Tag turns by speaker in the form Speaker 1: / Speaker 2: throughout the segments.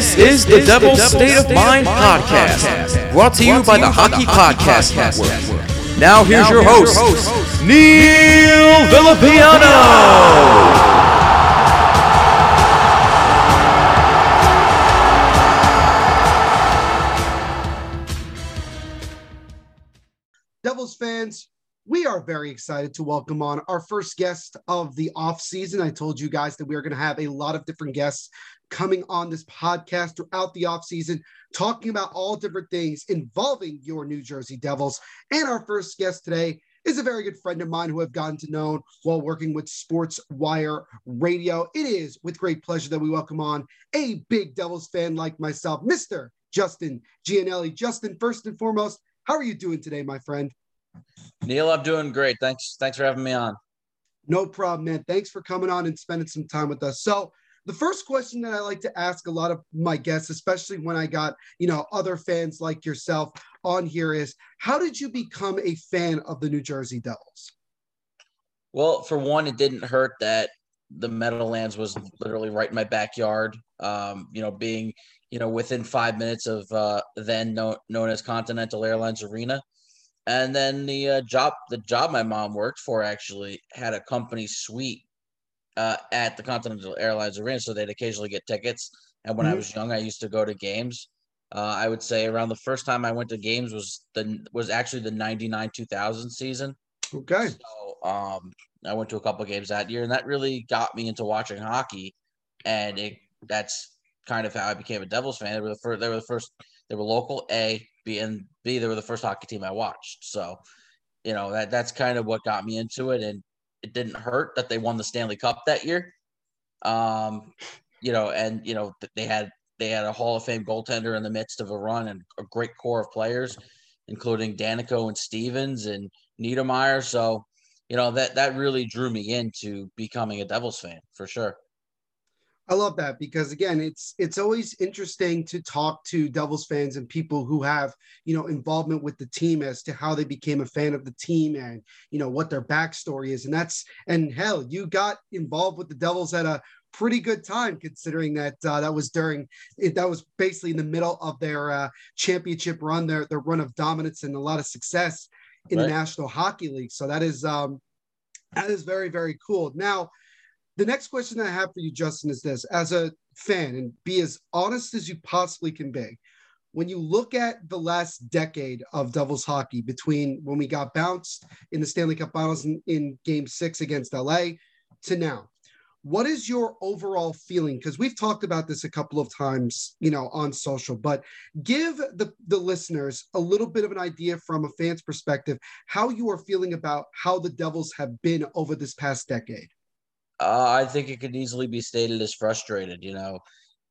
Speaker 1: this is the Devil's State of Mind podcast, brought to you by the Hockey Podcast Network. Now here's your host, Neil Villapiano.
Speaker 2: Devils fans, we are very excited to welcome on our first guest of the off season. I told you guys that we are going to have a lot of different guests coming on this podcast throughout the off season, talking about all different things involving your New Jersey Devils. And our first guest today is a very good friend of mine who I've gotten to know while working with Sports Wire Radio. It is with great pleasure that we welcome on a big Devils fan like myself, Mr. Justin Gianelli. Justin, first and foremost, how are you doing today, my friend?
Speaker 3: Neil, I'm doing great. Thanks. Thanks for having me on.
Speaker 2: No problem, man. Thanks for coming on and spending some time with us. So, the first question that I like to ask a lot of my guests, especially when I got, you know, other fans like yourself on here is how did you become a fan of the New Jersey Devils?
Speaker 3: Well, for one, it didn't hurt that the Meadowlands was literally right in my backyard. Um, you know, being, you know, within five minutes of uh, then known, known as Continental Airlines Arena. And then the uh, job, the job my mom worked for actually had a company suite uh, at the Continental Airlines Arena, so they'd occasionally get tickets. And when I
Speaker 2: Mhm.
Speaker 3: was young, I used to go to games. Uh, I would say around the first time I went to games was the was actually the '99 2000 season.
Speaker 2: Okay.
Speaker 3: So um, I went to a couple games that year, and that really got me into watching hockey. And it that's kind of how I became a Devils fan. They were the first. They were the first. They were local A, B, and B. They were the first hockey team I watched. So, you know that that's kind of what got me into it, and it didn't hurt that they won the Stanley Cup that year. Um, you know, and you know they had they had a Hall of Fame goaltender in the midst of a run and a great core of players, including Daneyko and Stevens and Niedermayer. So, you know that that really drew me into becoming a Devils fan for sure.
Speaker 2: I love that because again, it's it's always interesting to talk to Devils fans and people who have you know involvement with the team as to how they became a fan of the team and you know what their backstory is, and that's and hell, you got involved with the Devils at a pretty good time considering that uh, that was during it, that was basically in the middle of their uh, championship run, their their run of dominance and a lot of success in the National Hockey League. So that is um, that is very very cool. Now the next question I have for you, Justin, is this: as a fan, and be as honest as you possibly can be, when you look at the last decade of Devils hockey between when we got bounced in the Stanley Cup Finals in, in Game Six against LA to now, what is your overall feeling? Because we've talked about this a couple of times, you know, on social, but give the, the listeners a little bit of an idea from a fan's perspective how you are feeling about how the Devils have been over this past decade.
Speaker 3: Uh, I think it could easily be stated as frustrated. You know,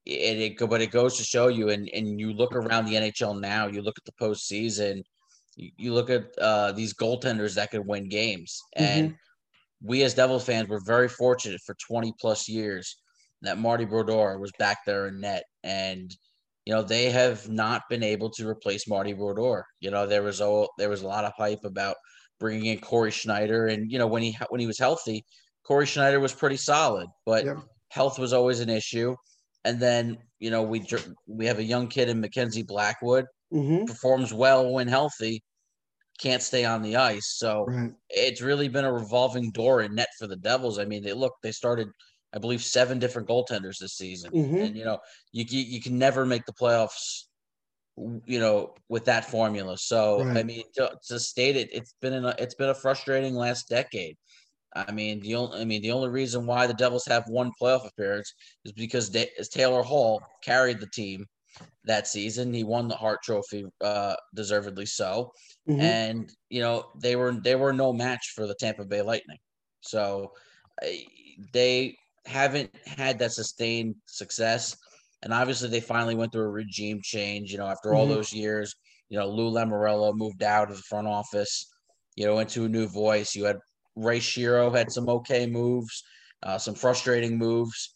Speaker 3: it, it but it goes to show you, and and you look around the NHL now. You look at the postseason. You, you look at uh, these goaltenders that could win games, and we as Devils fans were very fortunate for 20 plus years that Marty Brodeur was back there in net, and you know they have not been able to replace Marty Brodeur. You know there was a there was a lot of hype about bringing in Cory Schneider, and you know when he when he was healthy, Cory Schneider was pretty solid, but
Speaker 2: Yeah.
Speaker 3: health was always an issue. And then you know we we have a young kid in Mackenzie Blackwood
Speaker 2: hmm
Speaker 3: performs well when healthy, can't stay on the ice. So
Speaker 2: Right.
Speaker 3: it's really been a revolving door in net for the Devils. I mean, they look they started, I believe, seven different goaltenders this season,
Speaker 2: Mhm.
Speaker 3: and you know you you you can never make the playoffs, you know, with that formula. So I mean, to, to state it, it's been an, it's been a frustrating last decade. I mean, the only I mean the only reason why the Devils have one playoff appearance is because is Taylor Hall carried the team that season. He won the Hart Trophy, uh, deservedly so
Speaker 2: Mhm.
Speaker 3: and you know they were they were no match for the Tampa Bay Lightning. So they haven't had that sustained success, and obviously they finally went through a regime change. You know, after all
Speaker 2: Mhm.
Speaker 3: those years, you know Lou Lamoriello moved out of the front office, you know, into a new voice. You had Ray Shero had some okay moves, uh, some frustrating moves,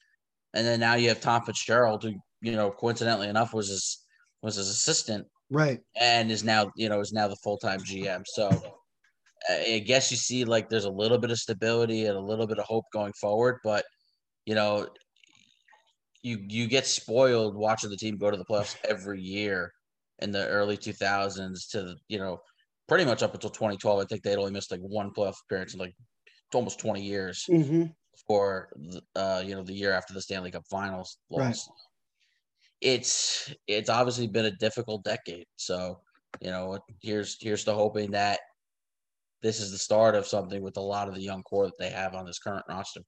Speaker 3: and then now you have Tom Fitzgerald, who you know coincidentally enough was his was his assistant
Speaker 2: Right.
Speaker 3: and is now you know is now the full time GM. So I I guess you see like there's a little bit of stability and a little bit of hope going forward, but you know you you get spoiled watching the team go to the playoffs every year in the early 2000s to you know pretty much up until 2012. I think they'd only missed like one playoff appearance in like almost 20 years
Speaker 2: hmm
Speaker 3: for the, uh, you know the year after the Stanley Cup Finals loss.
Speaker 2: Right.
Speaker 3: It's it's obviously been a difficult decade. So you know here's here's to hoping that this is the start of something with a lot of the young core that they have on this current roster.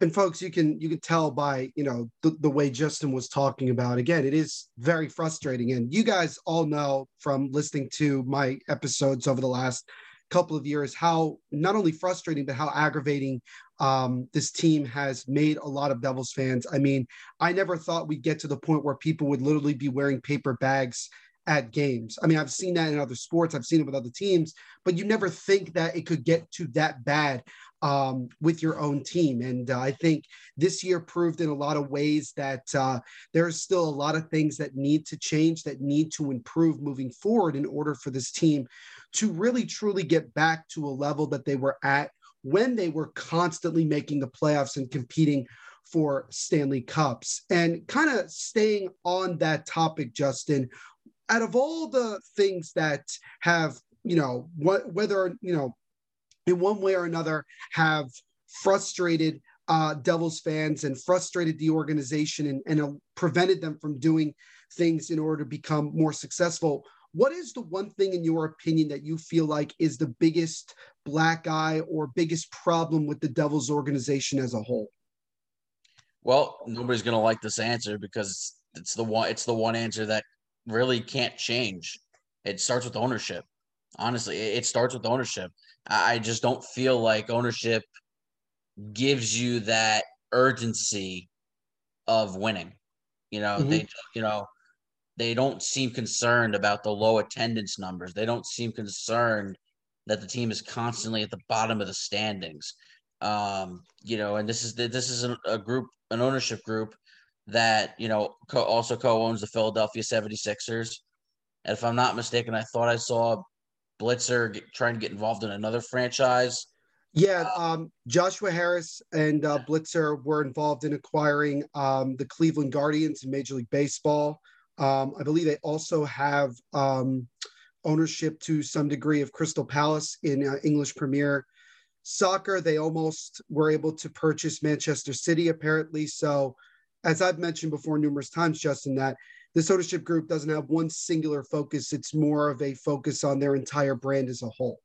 Speaker 2: And folks you can you can tell by you know the, the way justin was talking about again it is very frustrating. And you guys all know from listening to my episodes over the last couple of years how not only frustrating but how aggravating um, this team has made a lot of devils fans. I mean i never thought we'd get to the point where people would literally be wearing paper bags at games i mean i've seen that in other sports i've seen it with other teams but you never think that it could get to that bad um, with your own team. And uh, I think this year proved in a lot of ways that uh, there's still a lot of things that need to change, that need to improve moving forward in order for this team to really truly get back to a level that they were at when they were constantly making the playoffs and competing for Stanley Cups. And kind of staying on that topic, Justin, out of all the things that have, you know, what whether, you know, in one way or another have frustrated uh, Devils fans and frustrated the organization and, and uh, prevented them from doing things in order to become more successful. What is the one thing, in your opinion, that you feel like is the biggest black eye or biggest problem with the Devils organization as a whole?
Speaker 3: Well, nobody's gonna like this answer because it's the one it's the one answer that really can't change. It starts with ownership. Honestly, it it starts with ownership. I I just don't feel like ownership gives you that urgency of winning. You know,
Speaker 2: Mhm.
Speaker 3: they you know, they don't seem concerned about the low attendance numbers. They don't seem concerned that the team is constantly at the bottom of the standings. Um, you know, and this is this is a, a group, an ownership group that, you know, co- also co-owns the Philadelphia 76ers. And if I'm not mistaken, I thought I saw Blitzer get, trying to get involved in another franchise.
Speaker 2: Yeah, um, Joshua Harris and uh, Blitzer were involved in acquiring um, the Cleveland Guardians in Major League Baseball. Um, I believe they also have um, ownership to some degree of Crystal Palace in uh, English Premier Soccer. They almost were able to purchase Manchester City, apparently. So, as I've mentioned before numerous times, Justin, that this ownership group doesn't have one singular focus. It's more of a focus on their entire brand as a whole.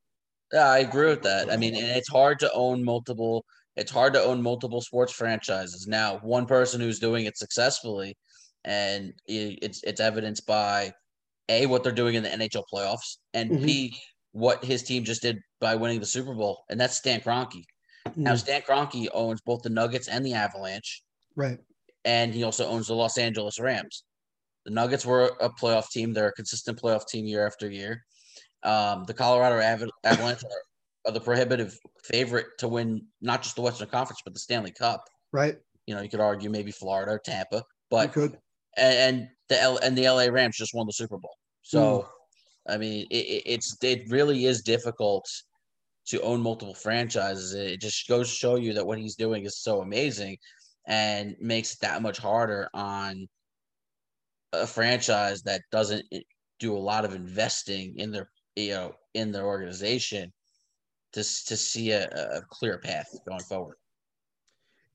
Speaker 3: Yeah, I agree with that. I mean, and it's hard to own multiple. It's hard to own multiple sports franchises. Now, one person who's doing it successfully, and it's it's evidenced by a what they're doing in the NHL playoffs, and
Speaker 2: Mhm.
Speaker 3: b what his team just did by winning the Super Bowl, and that's Stan Kroenke. Now,
Speaker 2: Mm,
Speaker 3: Stan Kroenke owns both the Nuggets and the Avalanche,
Speaker 2: right.
Speaker 3: And he also owns the Los Angeles Rams. The Nuggets were a playoff team; they're a consistent playoff team year after year. Um, the Colorado Ava- Avalanche are, are the prohibitive favorite to win not just the Western Conference but the Stanley Cup.
Speaker 2: Right.
Speaker 3: You know, you could argue maybe Florida or Tampa,
Speaker 2: You
Speaker 3: but
Speaker 2: could.
Speaker 3: and, and the L, and the LA Rams just won the Super Bowl. So, I mean, it, it's it really is difficult to own multiple franchises. It just goes to show you that what he's doing is so amazing, and makes it that much harder on a franchise that doesn't do a lot of investing in their you know in their organization to to see a, a clear path going forward.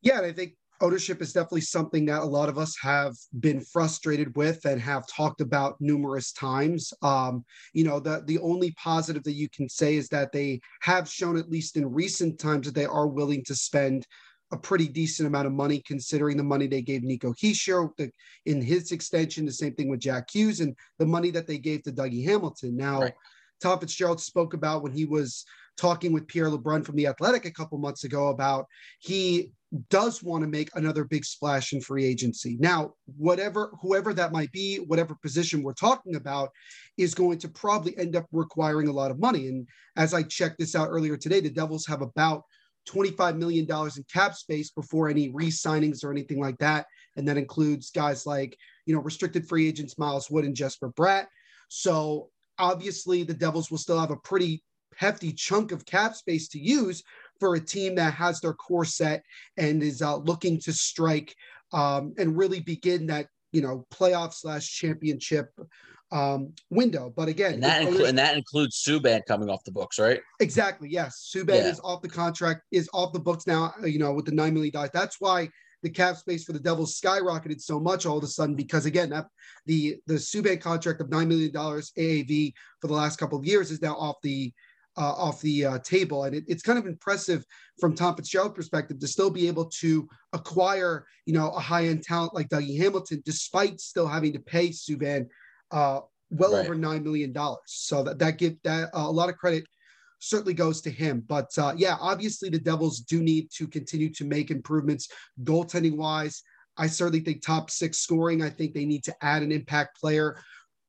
Speaker 2: Yeah, and I think ownership is definitely something that a lot of us have been frustrated with and have talked about numerous times. Um, you know, the the only positive that you can say is that they have shown, at least in recent times, that they are willing to spend a pretty decent amount of money, considering the money they gave Nico Hischier the, in his extension. The same thing with Jack Hughes and the money that they gave to Dougie Hamilton. Now,
Speaker 3: Right.
Speaker 2: Tom Fitzgerald spoke about when he was talking with Pierre LeBrun from the Athletic a couple months ago about he does want to make another big splash in free agency. Now, whatever whoever that might be, whatever position we're talking about is going to probably end up requiring a lot of money. And as I checked this out earlier today, the Devils have about $25 million in cap space before any re-signings or anything like that. And that includes guys like, you know, restricted free agents, Miles Wood and Jesper Bratt. So obviously the Devils will still have a pretty hefty chunk of cap space to use for a team that has their core set and is uh, looking to strike um, and really begin that you know playoff slash championship um, window. But again,
Speaker 3: And that inclu- and that includes Subban coming off the books, right?
Speaker 2: Exactly. Yes. Subban
Speaker 3: Yeah.
Speaker 2: is off the contract, is off the books now, uh, you know, with the $9 million. That's why the cap space for the Devils skyrocketed so much all of a sudden, because again, that the, the Subban contract of $9 million AAV for the last couple of years is now off the, uh, off the uh, table. And it, it's kind of impressive from Tom Fitzgerald's perspective to still be able to acquire, you know, a high end talent like Dougie Hamilton, despite still having to pay Subban uh, well
Speaker 3: Right.
Speaker 2: over $9 million. So that, that give that uh, a lot of credit certainly goes to him. But uh, yeah, obviously the Devils do need to continue to make improvements goaltending wise. I certainly think top six scoring. I think they need to add an impact player.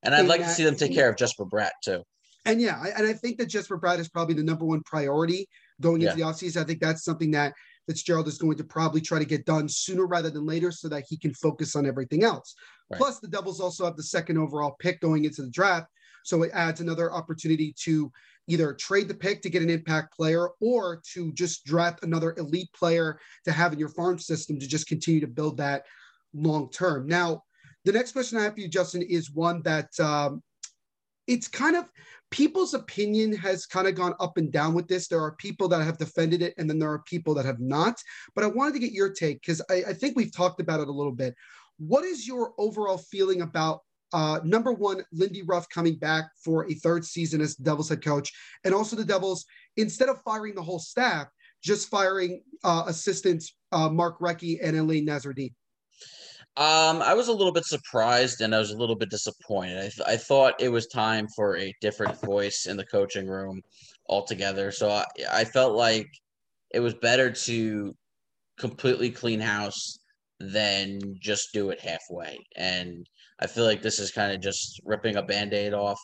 Speaker 3: And I'd like to see them take care of Jesper Bratt too.
Speaker 2: And yeah, I, and I think that Jesper Bratt is probably the number one priority going into
Speaker 3: Yeah.
Speaker 2: the offseason. I think that's something that Fitzgerald is going to probably try to get done sooner rather than later so that he can focus on everything else.
Speaker 3: Right.
Speaker 2: Plus, the Devils also have the second overall pick going into the draft. So it adds another opportunity to either trade the pick to get an impact player or to just draft another elite player to have in your farm system to just continue to build that long term. Now, the next question I have for you, Justin, is one that um, it's kind of people's opinion has kind of gone up and down with this. There are people that have defended it, and then there are people that have not. But I wanted to get your take because I, I think we've talked about it a little bit. What is your overall feeling about uh, number one, Lindy Ruff coming back for a third season as Devils head coach, and also the Devils instead of firing the whole staff, just firing uh, assistants uh, Mark Recchi and Alain Nasreddine.
Speaker 3: Um, I was a little bit surprised and I was a little bit disappointed. I, th- I thought it was time for a different voice in the coaching room altogether. So I, I felt like it was better to completely clean house than just do it halfway. And I feel like this is kind of just ripping a band-aid off.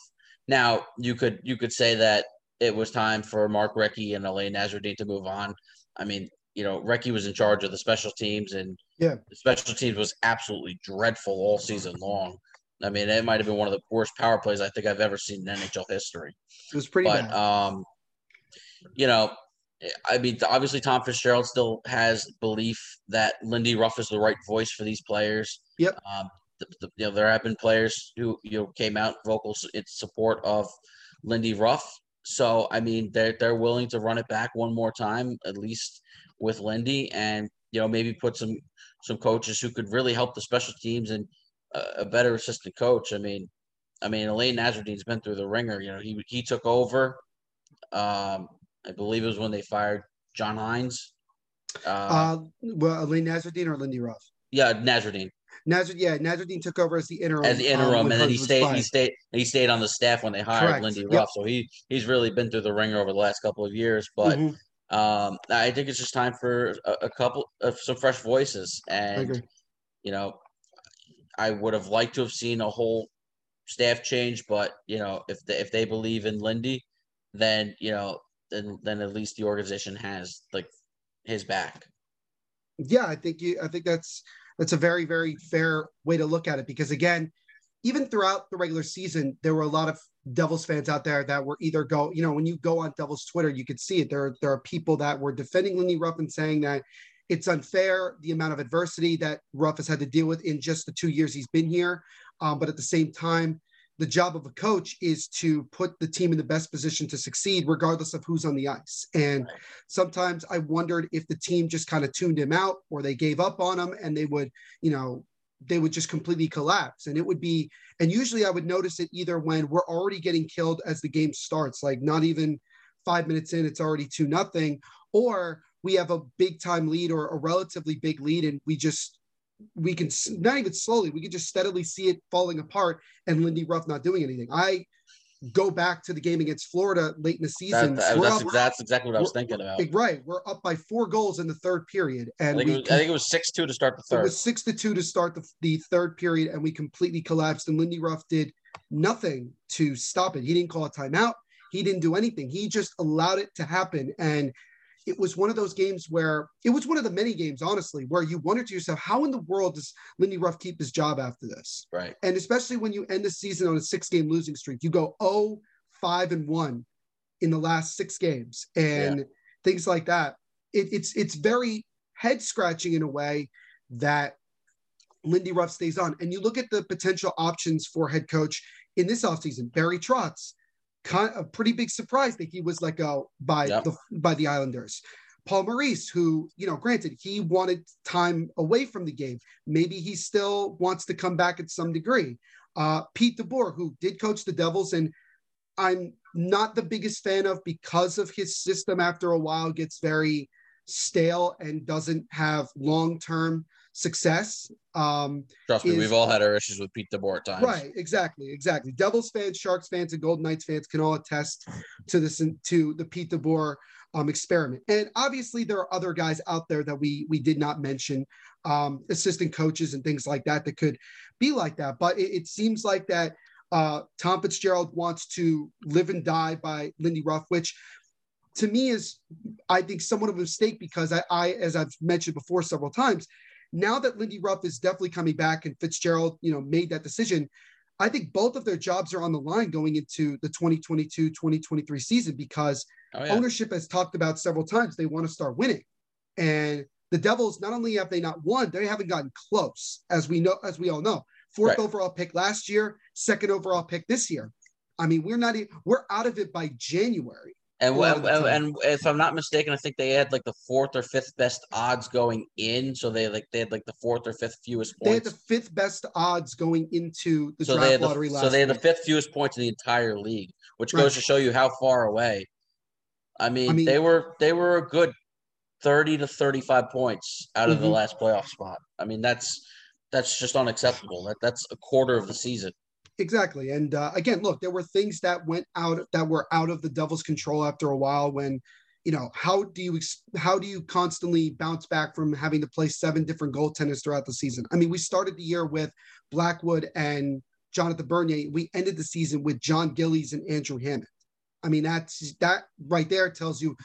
Speaker 3: Now you could you could say that it was time for Mark Recchi and Alain Nasreddine to move on. I mean, you know, Recchi was in charge of the special teams and
Speaker 2: Yeah.
Speaker 3: the special teams was absolutely dreadful all season long. I mean, it might have been one of the worst power plays I think I've ever seen in NHL history.
Speaker 2: It was pretty
Speaker 3: But
Speaker 2: bad.
Speaker 3: um, you know, I mean, obviously Tom Fitzgerald still has belief that Lindy Ruff is the right voice for these players.
Speaker 2: Yep.
Speaker 3: Um, the, the, you know, there have been players who you know came out vocal in support of Lindy Ruff. So I mean, they're they're willing to run it back one more time, at least with Lindy, and you know maybe put some some coaches who could really help the special teams and a, a better assistant coach. I mean, I mean Alain Nasreddine's been through the ringer. You know, he he took over. Um, I believe it was when they fired John Hynes. Uh,
Speaker 2: Uh, well, Alain Nasreddine or Lindy Ruff?
Speaker 3: yeah, Nasreddine
Speaker 2: Nazard, yeah, Nasreddine took over as the interim.
Speaker 3: as the
Speaker 2: um,
Speaker 3: interim,
Speaker 2: when
Speaker 3: and then he stayed. He stayed. He stayed on the staff when they hired
Speaker 2: Correct.
Speaker 3: Lindy
Speaker 2: Yep.
Speaker 3: Ruff. So he he's really been through the ringer over the last couple of years. But
Speaker 2: Mhm.
Speaker 3: Um, I think it's just time for a, a couple of some fresh voices. And you know, I would have liked to have seen a whole staff change, but you know, if they, if they believe in Lindy, then you know, then then at least the organization has like his back.
Speaker 2: Yeah, I think you. I think that's that's a very very fair way to look at it because again, even throughout the regular season, there were a lot of Devils fans out there that were either go, you know, when you go on Devils Twitter, you could see it. There, there are people that were defending Lindy Ruff and saying that it's unfair the amount of adversity that Ruff has had to deal with in just the two years he's been here. Um, but at the same time, the job of a coach is to put the team in the best position to succeed, regardless of who's on the ice. And sometimes I wondered if the team just kind of tuned him out or they gave up on him and they would, you know, they would just completely collapse. And it would be, and usually I would notice it either when we're already getting killed as the game starts, like not even five minutes in, it's already two nothing, or we have a big time lead or a relatively big lead and we just we can not even slowly, we can just steadily see it falling apart and Lindy Ruff not doing anything. I go back to the game against Florida late in the season.
Speaker 3: That- that- that's,
Speaker 2: up-
Speaker 3: that's exactly what I was thinking about.
Speaker 2: Right, we're up by four goals in the third period,
Speaker 3: I
Speaker 2: and
Speaker 3: think, it
Speaker 2: we
Speaker 3: was, I think it was six two to start the third.
Speaker 2: it was six to two to start the, the third period, and we completely collapsed. And Lindy Ruff did nothing to stop it. He didn't call a timeout. He didn't do anything. He just allowed it to happen. And it was one of those games where it was one of the many games, honestly, where you wondered to yourself, how in the world does Lindy Ruff keep his job after this?
Speaker 3: right.
Speaker 2: And especially when you end the season on a six game losing streak, you go 0, 5, and 1 in the last six games and things like that. It, it's it's very head scratching in a way that Lindy Ruff stays on. And you look at the potential options for head coach in this offseason, Barry Trotz, kind of a pretty big surprise that he was let go by
Speaker 3: Yep.
Speaker 2: the by the Islanders. Paul Maurice, who, you know, granted, he wanted time away from the game. Maybe he still wants to come back at some degree. Uh, Pete DeBoer, who did coach the Devils, and I'm not the biggest fan of because of his system after a while gets very stale and doesn't have long term success. Um,
Speaker 3: Trust me,
Speaker 2: is-
Speaker 3: we've all had our issues with Pete DeBoer at times.
Speaker 2: Right, exactly, exactly. Devils fans, Sharks fans, and Golden Knights fans can all attest to this to the Pete DeBoer um, experiment. And obviously, there are other guys out there that we we did not mention, um, assistant coaches and things like that that could be like that. But it, it seems like that uh, Tom Fitzgerald wants to live and die by Lindy Ruff, which to me is, I think, somewhat of a mistake because I, I as I've mentioned before several times, now that Lindy Ruff is definitely coming back and Fitzgerald, you know, made that decision, I think both of their jobs are on the line going into the 2022-2023 season because
Speaker 3: Oh, yeah.
Speaker 2: ownership has talked about several times they want to start winning. And the Devils, not only have they not won, they haven't gotten close, as we know, as we all know. Fourth
Speaker 3: Right.
Speaker 2: overall pick last year, second overall pick this year. I mean, we're not we're out of it by January.
Speaker 3: And, and,
Speaker 2: the
Speaker 3: and if I'm not mistaken, I think they had like the fourth or fifth best odds going in. So they like they had like the fourth or fifth fewest points.
Speaker 2: They had the fifth best odds going into the
Speaker 3: so
Speaker 2: draft
Speaker 3: the,
Speaker 2: lottery last
Speaker 3: so they had the fifth fewest points in the entire league, which
Speaker 2: Right.
Speaker 3: goes to show you how far away. I mean,
Speaker 2: mean-
Speaker 3: they were they were a good thirty to thirty five points out of the
Speaker 2: Mhm.
Speaker 3: last playoff spot. I mean, that's that's just unacceptable. That that's a quarter of the season.
Speaker 2: Exactly. And uh, again, look, there were things that went out that were out of the Devils' control after a while. When, you know, how do you how do you constantly bounce back from having to play seven different goaltenders throughout the season? I mean, we started the year with Blackwood and Jonathan Bernier. We ended the season with Jon Gillies and Andrew Hammond. I mean, that's that right there tells you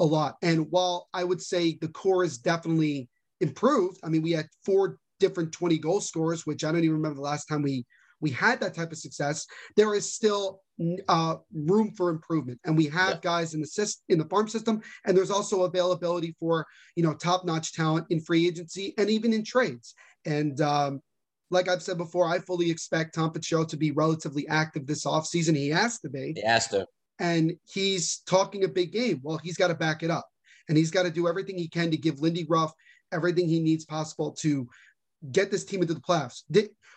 Speaker 2: a lot. And while I would say the core is definitely improved, I mean, we had four different 20 goal scorers, which I don't even remember the last time we we had that type of success. There is still uh, room for improvement, and we have
Speaker 3: Yeah.
Speaker 2: guys in the syst- in the farm system, and there's also availability for you know top notch talent in free agency and even in trades. And um, like I've said before, I fully expect Tom Fitzgerald to be relatively active this offseason. He has to be
Speaker 3: He has to.
Speaker 2: and he's talking a big game. Well, he's got to back it up, and he's got to do everything he can to give Lindy Ruff everything he needs possible to get this team into the playoffs.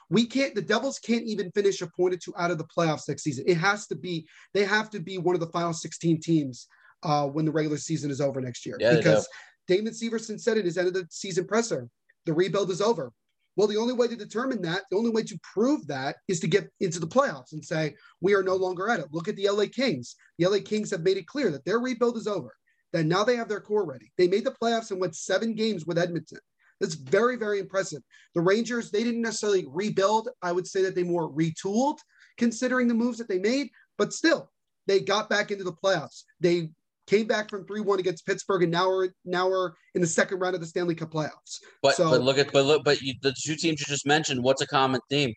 Speaker 2: We can't. The Devils can't even finish a point or two out of the playoffs next season. It has to be. They have to be one of the final 16 teams uh, when the regular season is over next year.
Speaker 3: Yeah,
Speaker 2: because Damon Severson said in his end of the season presser, the rebuild is over. Well, the only way to determine that, the only way to prove that is to get into the playoffs and say, we are no longer at it. Look at the LA Kings. The LA Kings have made it clear that their rebuild is over, that now they have their core ready. They made the playoffs and went seven games with Edmonton. That's very, very impressive. The Rangers, they didn't necessarily rebuild. I would say that they more retooled considering the moves that they made, but still, they got back into the playoffs. They came back from 3-1 against Pittsburgh, and now we're now we're in the second round of the Stanley Cup playoffs.
Speaker 3: But
Speaker 2: So-
Speaker 3: but look at but look but you, the two teams you just mentioned. What's a common theme?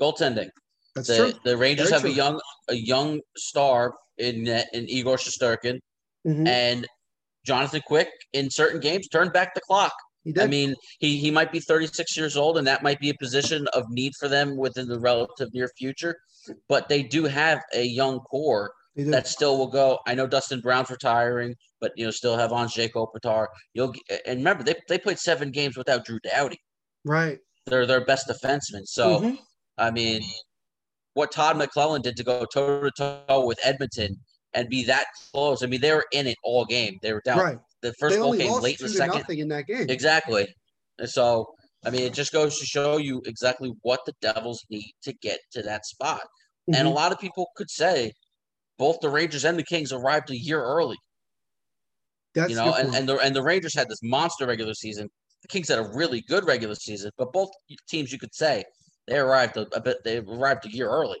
Speaker 3: Goaltending.
Speaker 2: That's
Speaker 3: The,
Speaker 2: true.
Speaker 3: the Rangers
Speaker 2: Very
Speaker 3: have a young a young star in in Igor Shesterkin,
Speaker 2: Mhm.
Speaker 3: and Jonathan Quick in certain games turned back the clock. I mean, he he might be 36 years old, and that might be a position of need for them within the relative near future. But they do have a young core that still will go. I know Dustin Brown's retiring, but you know still have Anze Kopitar. You'll g- and remember they they played seven games without Drew Doughty.
Speaker 2: right.
Speaker 3: They're their best defenseman. So
Speaker 2: Mhm.
Speaker 3: I mean, what Todd McLellan did to go toe to toe with Edmonton and be that close. I mean, they were in it all game. They were down.
Speaker 2: Right.
Speaker 3: The first
Speaker 2: They
Speaker 3: goal came late in the second.
Speaker 2: nothing in that game.
Speaker 3: Exactly. And so, I mean, it just goes to show you exactly what the Devils need to get to that spot. And a
Speaker 2: Mhm.
Speaker 3: lot of people could say both the Rangers and the Kings arrived a year early.
Speaker 2: That's
Speaker 3: you know, and, and the and the Rangers had this monster regular season. The Kings had a really good regular season, but both teams you could say they arrived a, a bit. They arrived a year early.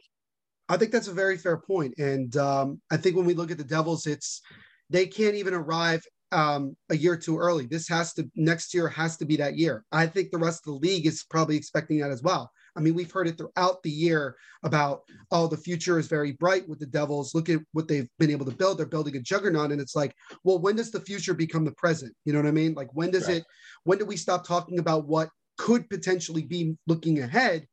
Speaker 2: I think that's a very fair point. And um, I think when we look at the Devils, it's they can't even arrive um, a year too early. This has to next year has to be that year. I think the rest of the league is probably expecting that as well. I mean, we've heard it throughout the year about oh, the future is very bright with the Devils. Look at what they've been able to build. They're building a juggernaut, and it's like, well, when does the future become the present? You know what I mean? Like, when does
Speaker 3: Right.
Speaker 2: it? When do we stop talking about what could potentially be looking ahead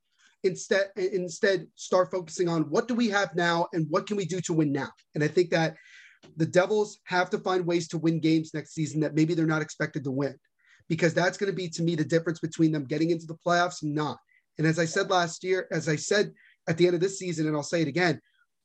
Speaker 2: instead instead start focusing on what do we have now and what can we do to win now and i think that the devils have to find ways to win games next season that maybe they're not expected to win because that's going to be to me the difference between them getting into the playoffs and not. And as i said last year as i said at the end of this season and i'll say it again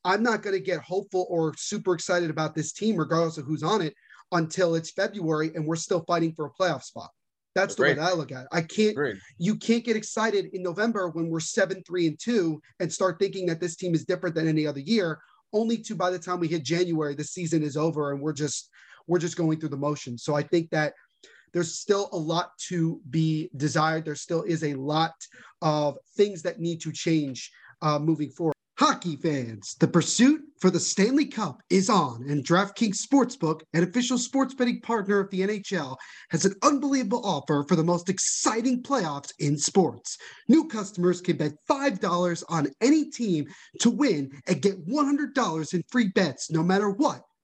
Speaker 2: i'm not going to get hopeful or super excited about this team regardless of who's on it until it's february and we're still fighting for a playoff spot. That's the way that i look at it. I can't
Speaker 3: Agreed.
Speaker 2: you can't get excited in November when we're seven, three, and two and start thinking that this team is different than any other year, only to by the time we hit January, the season is over and we're just we're just going through the motions. So I think that there's still a lot to be desired. There still is a lot of things that need to change uh, moving forward. Hockey fans, the pursuit for the Stanley Cup is on, and DraftKings Sportsbook, an official sports betting partner of the NHL, has an unbelievable offer for the most exciting playoffs in sports. New customers can bet $5 on any team to win and get $100 in free bets no matter what,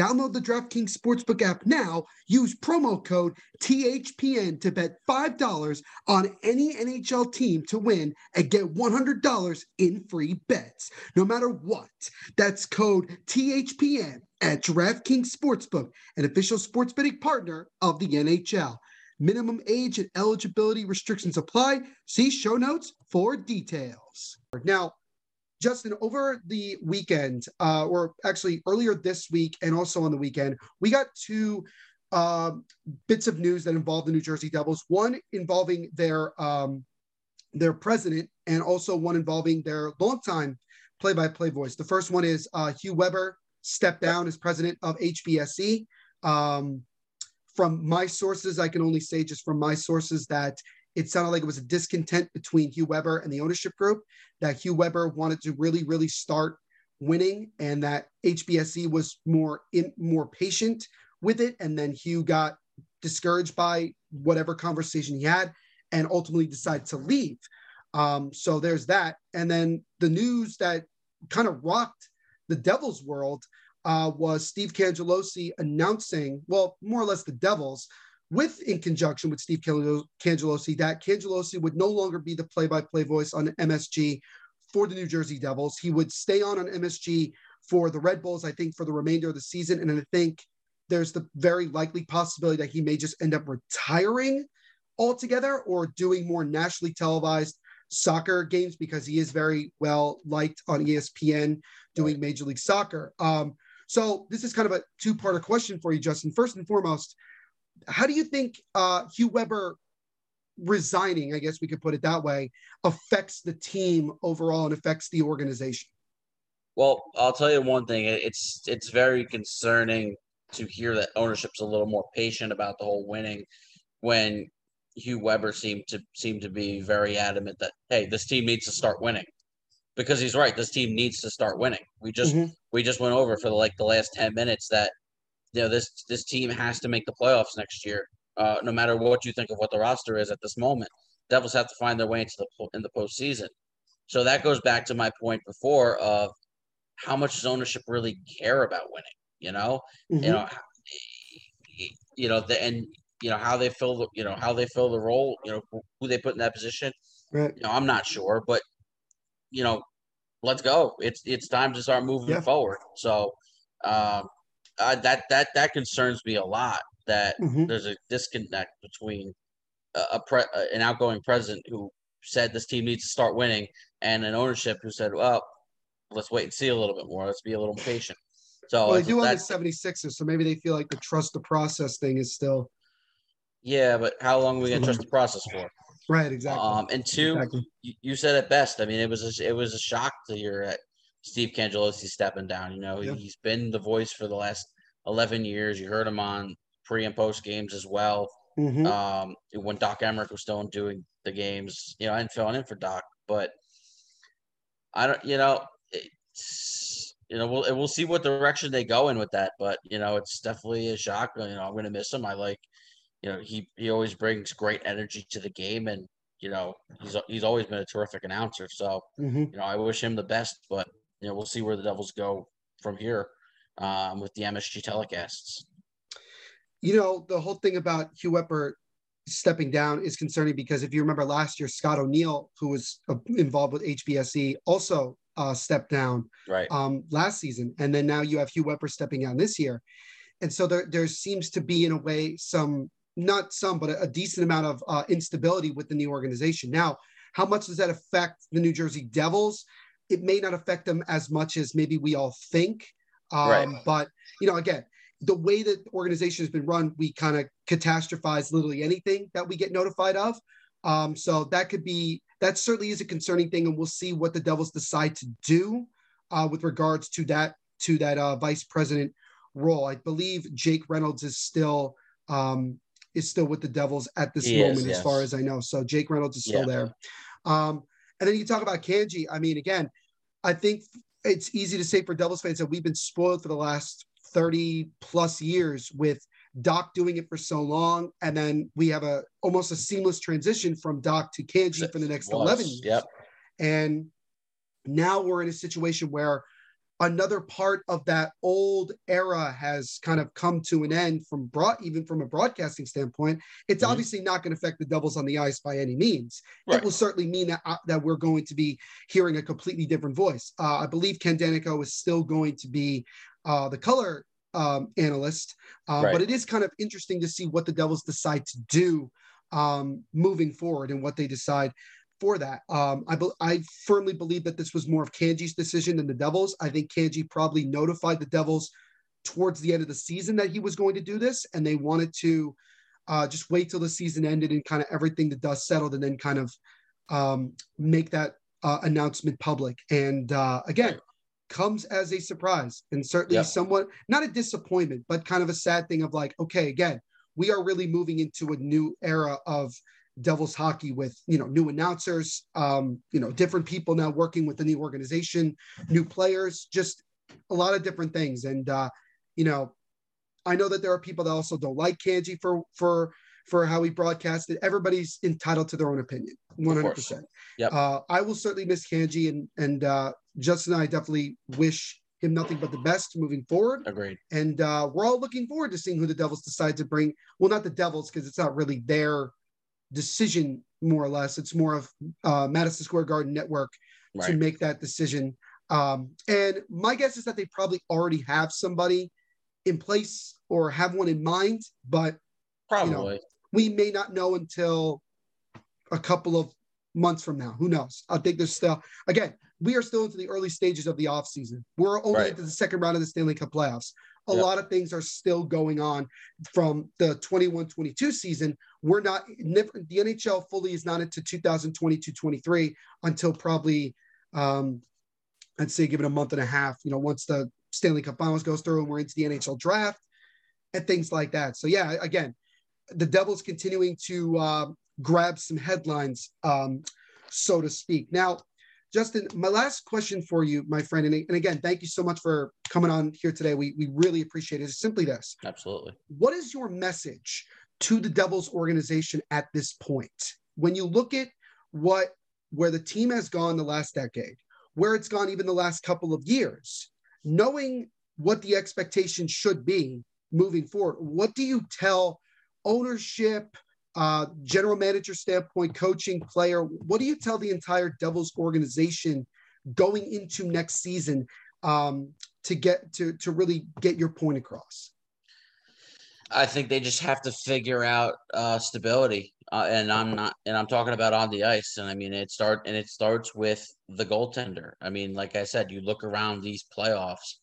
Speaker 2: Download the DraftKings Sportsbook app now. Use promo code THPN to bet $5 on any NHL team to win and get $100 in free bets, no matter what. That's code THPN at DraftKings Sportsbook, an official sports betting partner of the NHL. Minimum age and eligibility restrictions apply. See show notes for details. Now, Justin, over the weekend, uh, or actually earlier this week and also on the weekend, we got two uh, bits of news that involve the New Jersey Devils. One involving their um, their president, and also one involving their longtime play-by-play voice. The first one is uh, Hugh Weber stepped down as president of HBSE. Um, from my sources, I can only say just from my sources that it sounded like it was a discontent between Hugh Weber and the ownership group. That Hugh Weber wanted to really, really start winning, and that HBSE was more in more patient with it. And then Hugh got discouraged by whatever conversation he had, and ultimately decided to leave. Um, so there's that. And then the news that kind of rocked the Devils world uh, was Steve Cangelosi announcing, well, more or less the Devils, with in conjunction with Steve Cangelosi, that Cangelosi would no longer be the play-by-play voice on MSG for the New Jersey Devils. He would stay on on MSG for the Red Bulls, I think, for the remainder of the season. And I think there's the very likely possibility that he may just end up retiring altogether or doing more nationally televised soccer games because he is very well liked on ESPN doing Major League Soccer. Um, so this is kind of a two-parter question for you, Justin. First and foremost, how do you think uh, Hugh Weber resigning, I guess we could put it that way, affects the team overall and affects the organization?
Speaker 3: Well, I'll tell you one thing. It's it's very concerning to hear that ownership's a little more patient about the whole winning when Hugh Weber seemed to seem to be very adamant that hey, this team needs to start winning. Because he's right, this team needs to start winning. We just
Speaker 2: Mhm.
Speaker 3: we just went over for like the last 10 minutes that you know this this team has to make the playoffs next year. Uh, no matter what you think of what the roster is at this moment. Devils have to find their way into the in the postseason. So that goes back to my point before of how much does ownership really care about winning? You know,
Speaker 2: Mhm.
Speaker 3: you know, you know, the, and you know how they fill the, you know, how they fill the role. You know, who, who they put in that position.
Speaker 2: Right.
Speaker 3: You know, I'm not sure, but you know, let's go. It's it's time to start moving
Speaker 2: Yeah.
Speaker 3: forward. So um, uh, that that that concerns me a lot. That
Speaker 2: Mhm.
Speaker 3: there's a disconnect between a, a pre, uh, an outgoing president who said this team needs to start winning, and an ownership who said, "Well, let's wait and see a little bit more. Let's be a little patient." So
Speaker 2: well, they do own the
Speaker 3: that's-
Speaker 2: 76ers, so maybe they feel like the trust the process thing is still
Speaker 3: yeah, but how long are we gonna trust the process for?
Speaker 2: right. Exactly.
Speaker 3: Um, and two,
Speaker 2: Exactly.
Speaker 3: you, you said it best. I mean, it was a, it was a shock to hear that Steve Cangelosi stepping down. You know,
Speaker 2: Yeah.
Speaker 3: he's been the voice for the last eleven years. You heard him on pre and post games as well.
Speaker 2: Mhm.
Speaker 3: Um, when Doc Emrick was still doing the games, you know, and filling in for Doc, but I don't, you know, it's, you know, we'll we'll see what direction they go in with that, but you know, it's definitely a shock. You know, I'm gonna miss him. I like, you know, he he always brings great energy to the game, and you know, he's he's always been a terrific announcer. So,
Speaker 2: Mhm.
Speaker 3: you know, I wish him the best, but you know, we'll see where the Devils go from here um, with the MSG telecasts.
Speaker 2: you know, the whole thing about Hugh Weber stepping down is concerning because if you remember last year, Scott O'Neill, who was uh, involved with HBSE, also uh, stepped down
Speaker 3: Right.
Speaker 2: um, last season, and then now you have Hugh Weber stepping down this year, and so there there seems to be in a way some not some but a, a decent amount of uh, instability within the organization. Now, how much does that affect the New Jersey Devils? It may not affect them as much as maybe we all think, um,
Speaker 3: Right.
Speaker 2: but you know, again, the way that the organization has been run, we kind of catastrophize literally anything that we get notified of. Um, so that could be that certainly is a concerning thing, and we'll see what the Devils decide to do uh, with regards to that to that uh, vice president role. I believe Jake Reynolds is still um, is still with the Devils at this
Speaker 3: He is,
Speaker 2: moment, as far as I know. So Jake Reynolds is still
Speaker 3: Yeah.
Speaker 2: there. Um, and then you talk about Cangy. I mean, again, I think it's easy to say for Devils fans that we've been spoiled for the last 30 plus years with Doc doing it for so long. And then we have a almost a seamless transition from Doc to Cangy for the next
Speaker 3: Was.
Speaker 2: 11 years.
Speaker 3: Yep.
Speaker 2: And now we're in a situation where another part of that old era has kind of come to an end from broad even from a broadcasting standpoint it's
Speaker 3: Mhm.
Speaker 2: obviously not going to affect the devils on the ice by any means
Speaker 3: Right.
Speaker 2: it will certainly mean that uh, that we're going to be hearing a completely different voice uh, i believe ken daneyko is still going to be uh, the color um, analyst uh,
Speaker 3: Right.
Speaker 2: but it is kind of interesting to see what the devils decide to do um, moving forward and what they decide for that. Um, I, be- I firmly believe that this was more of Cangy's decision than the Devils. I think Cangy probably notified the Devils towards the end of the season that he was going to do this, and they wanted to uh, just wait till the season ended and kind of everything the dust settled, and then kind of um, make that uh, announcement public. And uh, again, comes as a surprise and certainly
Speaker 3: Yep.
Speaker 2: somewhat not a disappointment, but kind of a sad thing of like, okay, again, we are really moving into a new era of Devils hockey with you know new announcers, um, you know different people now working within the organization, new players, just a lot of different things. And uh, you know, I know that there are people that also don't like Cangy for for for how he broadcasted. Everybody's entitled to their own opinion, one hundred percent.
Speaker 3: Yep.
Speaker 2: Uh, I will certainly miss Cangy, and and uh, Justin and I definitely wish him nothing but the best moving forward.
Speaker 3: Agreed.
Speaker 2: And uh, we're all looking forward to seeing who the Devils decide to bring. Well, not the Devils, because it's not really their decision, more or less. It's more of uh, Madison Square Garden Network to make that decision. Um, and my guess is that they probably already have somebody in place or have one in mind, but
Speaker 3: Probably.
Speaker 2: we may not know until a couple of months from now. Who knows? I think there's still, again, we are still into the early stages of the offseason. We're only
Speaker 3: Right.
Speaker 2: into the second round of the Stanley Cup playoffs. A
Speaker 3: Yep.
Speaker 2: lot of things are still going on from the 21-22 season. We're not the NHL fully is not into 2022-23 until probably um I'd say give it a month and a half, you know, once the Stanley Cup Finals goes through and we're into the NHL draft and things like that. So yeah, again, the Devils continuing to uh, grab some headlines, um, so to speak. Now, Justin, my last question for you, my friend, and, and again, thank you so much for coming on here today. We we really appreciate it. it. Is simply this:
Speaker 3: Absolutely.
Speaker 2: What is your message to the Devils organization at this point? When you look at what where the team has gone the last decade, where it's gone even the last couple of years, knowing what the expectation should be moving forward, what do you tell ownership, uh, general manager standpoint, coaching, player? What do you tell the entire Devils organization going into next season um, to get to to really get your point across?
Speaker 3: I think they just have to figure out uh, stability, uh, and I'm not, and I'm talking about on the ice. And I mean, it start and it starts with the goaltender. I mean, like I said, you look around these playoffs,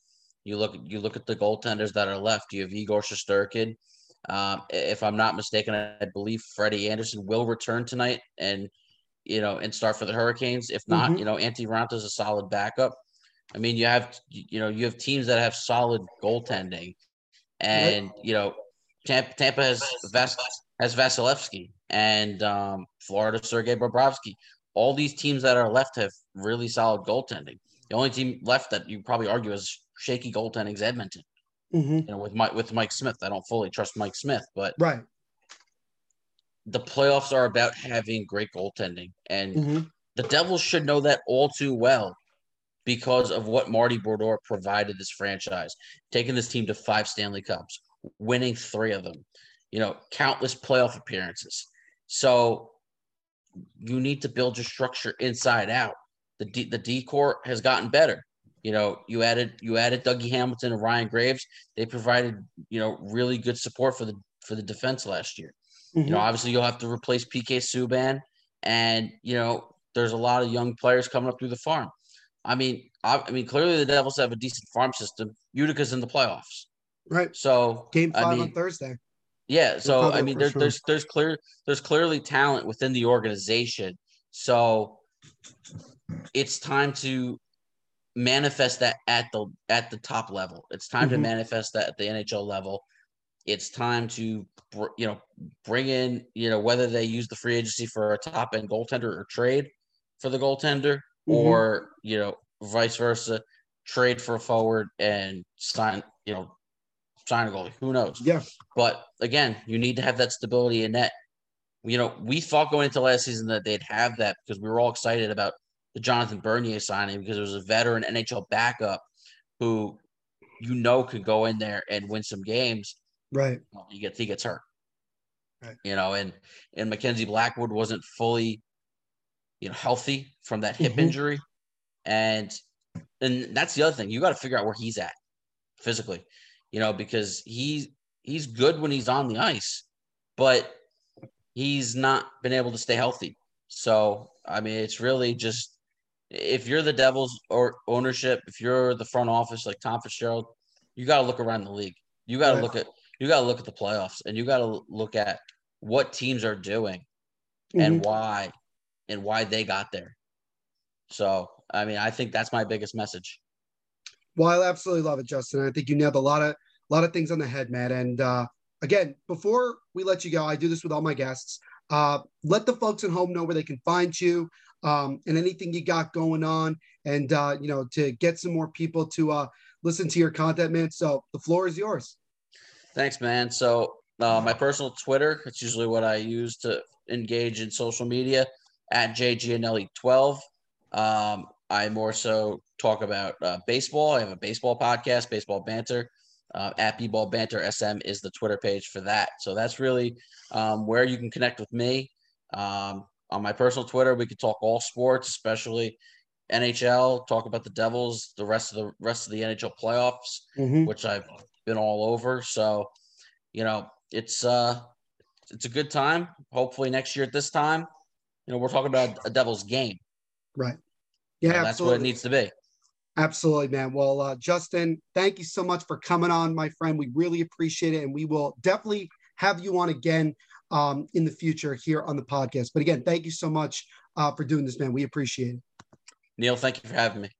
Speaker 3: you look, you look at the goaltenders that are left. You have Igor Shesterkin. Um, if I'm not mistaken, I believe Freddie Andersen will return tonight, and you know, and start for the Hurricanes. If not,
Speaker 2: Mhm.
Speaker 3: you know, Antti Raanta is a solid backup. I mean, you have, you know, you have teams that have solid goaltending, and you know, Tampa, Tampa has Vas, has Vasilevskiy and um, Florida Sergei Bobrovsky. All these teams that are left have really solid goaltending. The only team left that you probably argue is shaky goaltending is Edmonton.
Speaker 2: Mm-hmm.
Speaker 3: You know, with Mike with Mike Smith, I don't fully trust Mike Smith, but
Speaker 2: Right.
Speaker 3: the playoffs are about having great goaltending, and
Speaker 2: Mm-hmm.
Speaker 3: the Devils should know that all too well because of what Marty Brodeur provided this franchise, taking this team to five Stanley Cups, winning three of them, you know, countless playoff appearances. So you need to build your structure inside out. The D, the D core has gotten better. You know, you added you added Dougie Hamilton and Ryan Graves. They provided you know really good support for the for the defense last year. You know, mm-hmm. obviously you'll have to replace PK Subban, and you know there's a lot of young players coming up through the farm. I mean, I, I mean clearly the Devils have a decent farm system. Utica's in the playoffs,
Speaker 2: right.
Speaker 3: so
Speaker 2: Game
Speaker 3: I
Speaker 2: five
Speaker 3: mean,
Speaker 2: on Thursday.
Speaker 3: yeah, so I mean, there,
Speaker 2: sure.
Speaker 3: there's there's clear there's clearly talent within the organization. So it's time to manifest that at the at the top level. It's time to
Speaker 2: Mhm.
Speaker 3: manifest that at the NHL level. It's time to br- you know bring in you know whether they use the free agency for a top end goaltender or trade for the goaltender
Speaker 2: Mhm.
Speaker 3: or you know vice versa, trade for a forward and sign you know sign a goalie. Who knows?
Speaker 2: Yeah.
Speaker 3: But again, you need to have that stability in net. You know, we thought going into last season that they'd have that because we were all excited about the Jonathan Bernier signing because it was a veteran NHL backup who you know could go in there and win some games.
Speaker 2: Right.
Speaker 3: He gets he gets hurt.
Speaker 2: Right.
Speaker 3: You know, and and Mackenzie Blackwood wasn't fully, you know, healthy from that hip
Speaker 2: Mhm.
Speaker 3: injury, and and that's the other thing. You got to figure out where he's at physically, you know, because he's he's good when he's on the ice, but he's not been able to stay healthy. So I mean, it's really just if you're the Devils or ownership, if you're the front office like Tom Fitzgerald, you got to look around the league. You got to
Speaker 2: Right.
Speaker 3: look at you got to look at the playoffs, and you got to look at what teams are doing
Speaker 2: Mhm.
Speaker 3: and why, and why they got there. So I mean, I think that's my biggest message.
Speaker 2: Well, I absolutely love it, Justin. I think you nailed a lot of a lot of things on the head, man. And uh, again, before we let you go, I do this with all my guests. Uh, let the folks at home know where they can find you um, and anything you got going on, and uh, you know to get some more people to uh, listen to your content, man. So the floor is yours.
Speaker 3: Thanks, man. So uh, my personal Twitter, it's usually what I use to engage in social media at jgianelli12. Um, I more so talk about uh, baseball. I have a baseball podcast, Baseball Banter. Uh, at B-Ball Banter SM is the Twitter page for that. So that's really um, where you can connect with me. Um, on my personal Twitter, we could talk all sports, especially NHL. Talk about the Devils, the rest of the rest of the NHL playoffs
Speaker 2: Mhm.
Speaker 3: which I've been all over. So, you know, it's uh it's a good time. Hopefully next year at this time, you know, we're talking about a Devils game.
Speaker 2: Right. Yeah,
Speaker 3: know, that's what it needs to be.
Speaker 2: Absolutely, man. Well, uh, Justin, thank you so much for coming on, my friend. We really appreciate it, and we will definitely have you on again um, in the future here on the podcast. But again, thank you so much uh, for doing this, man. We appreciate it.
Speaker 3: Neil, thank you for having me.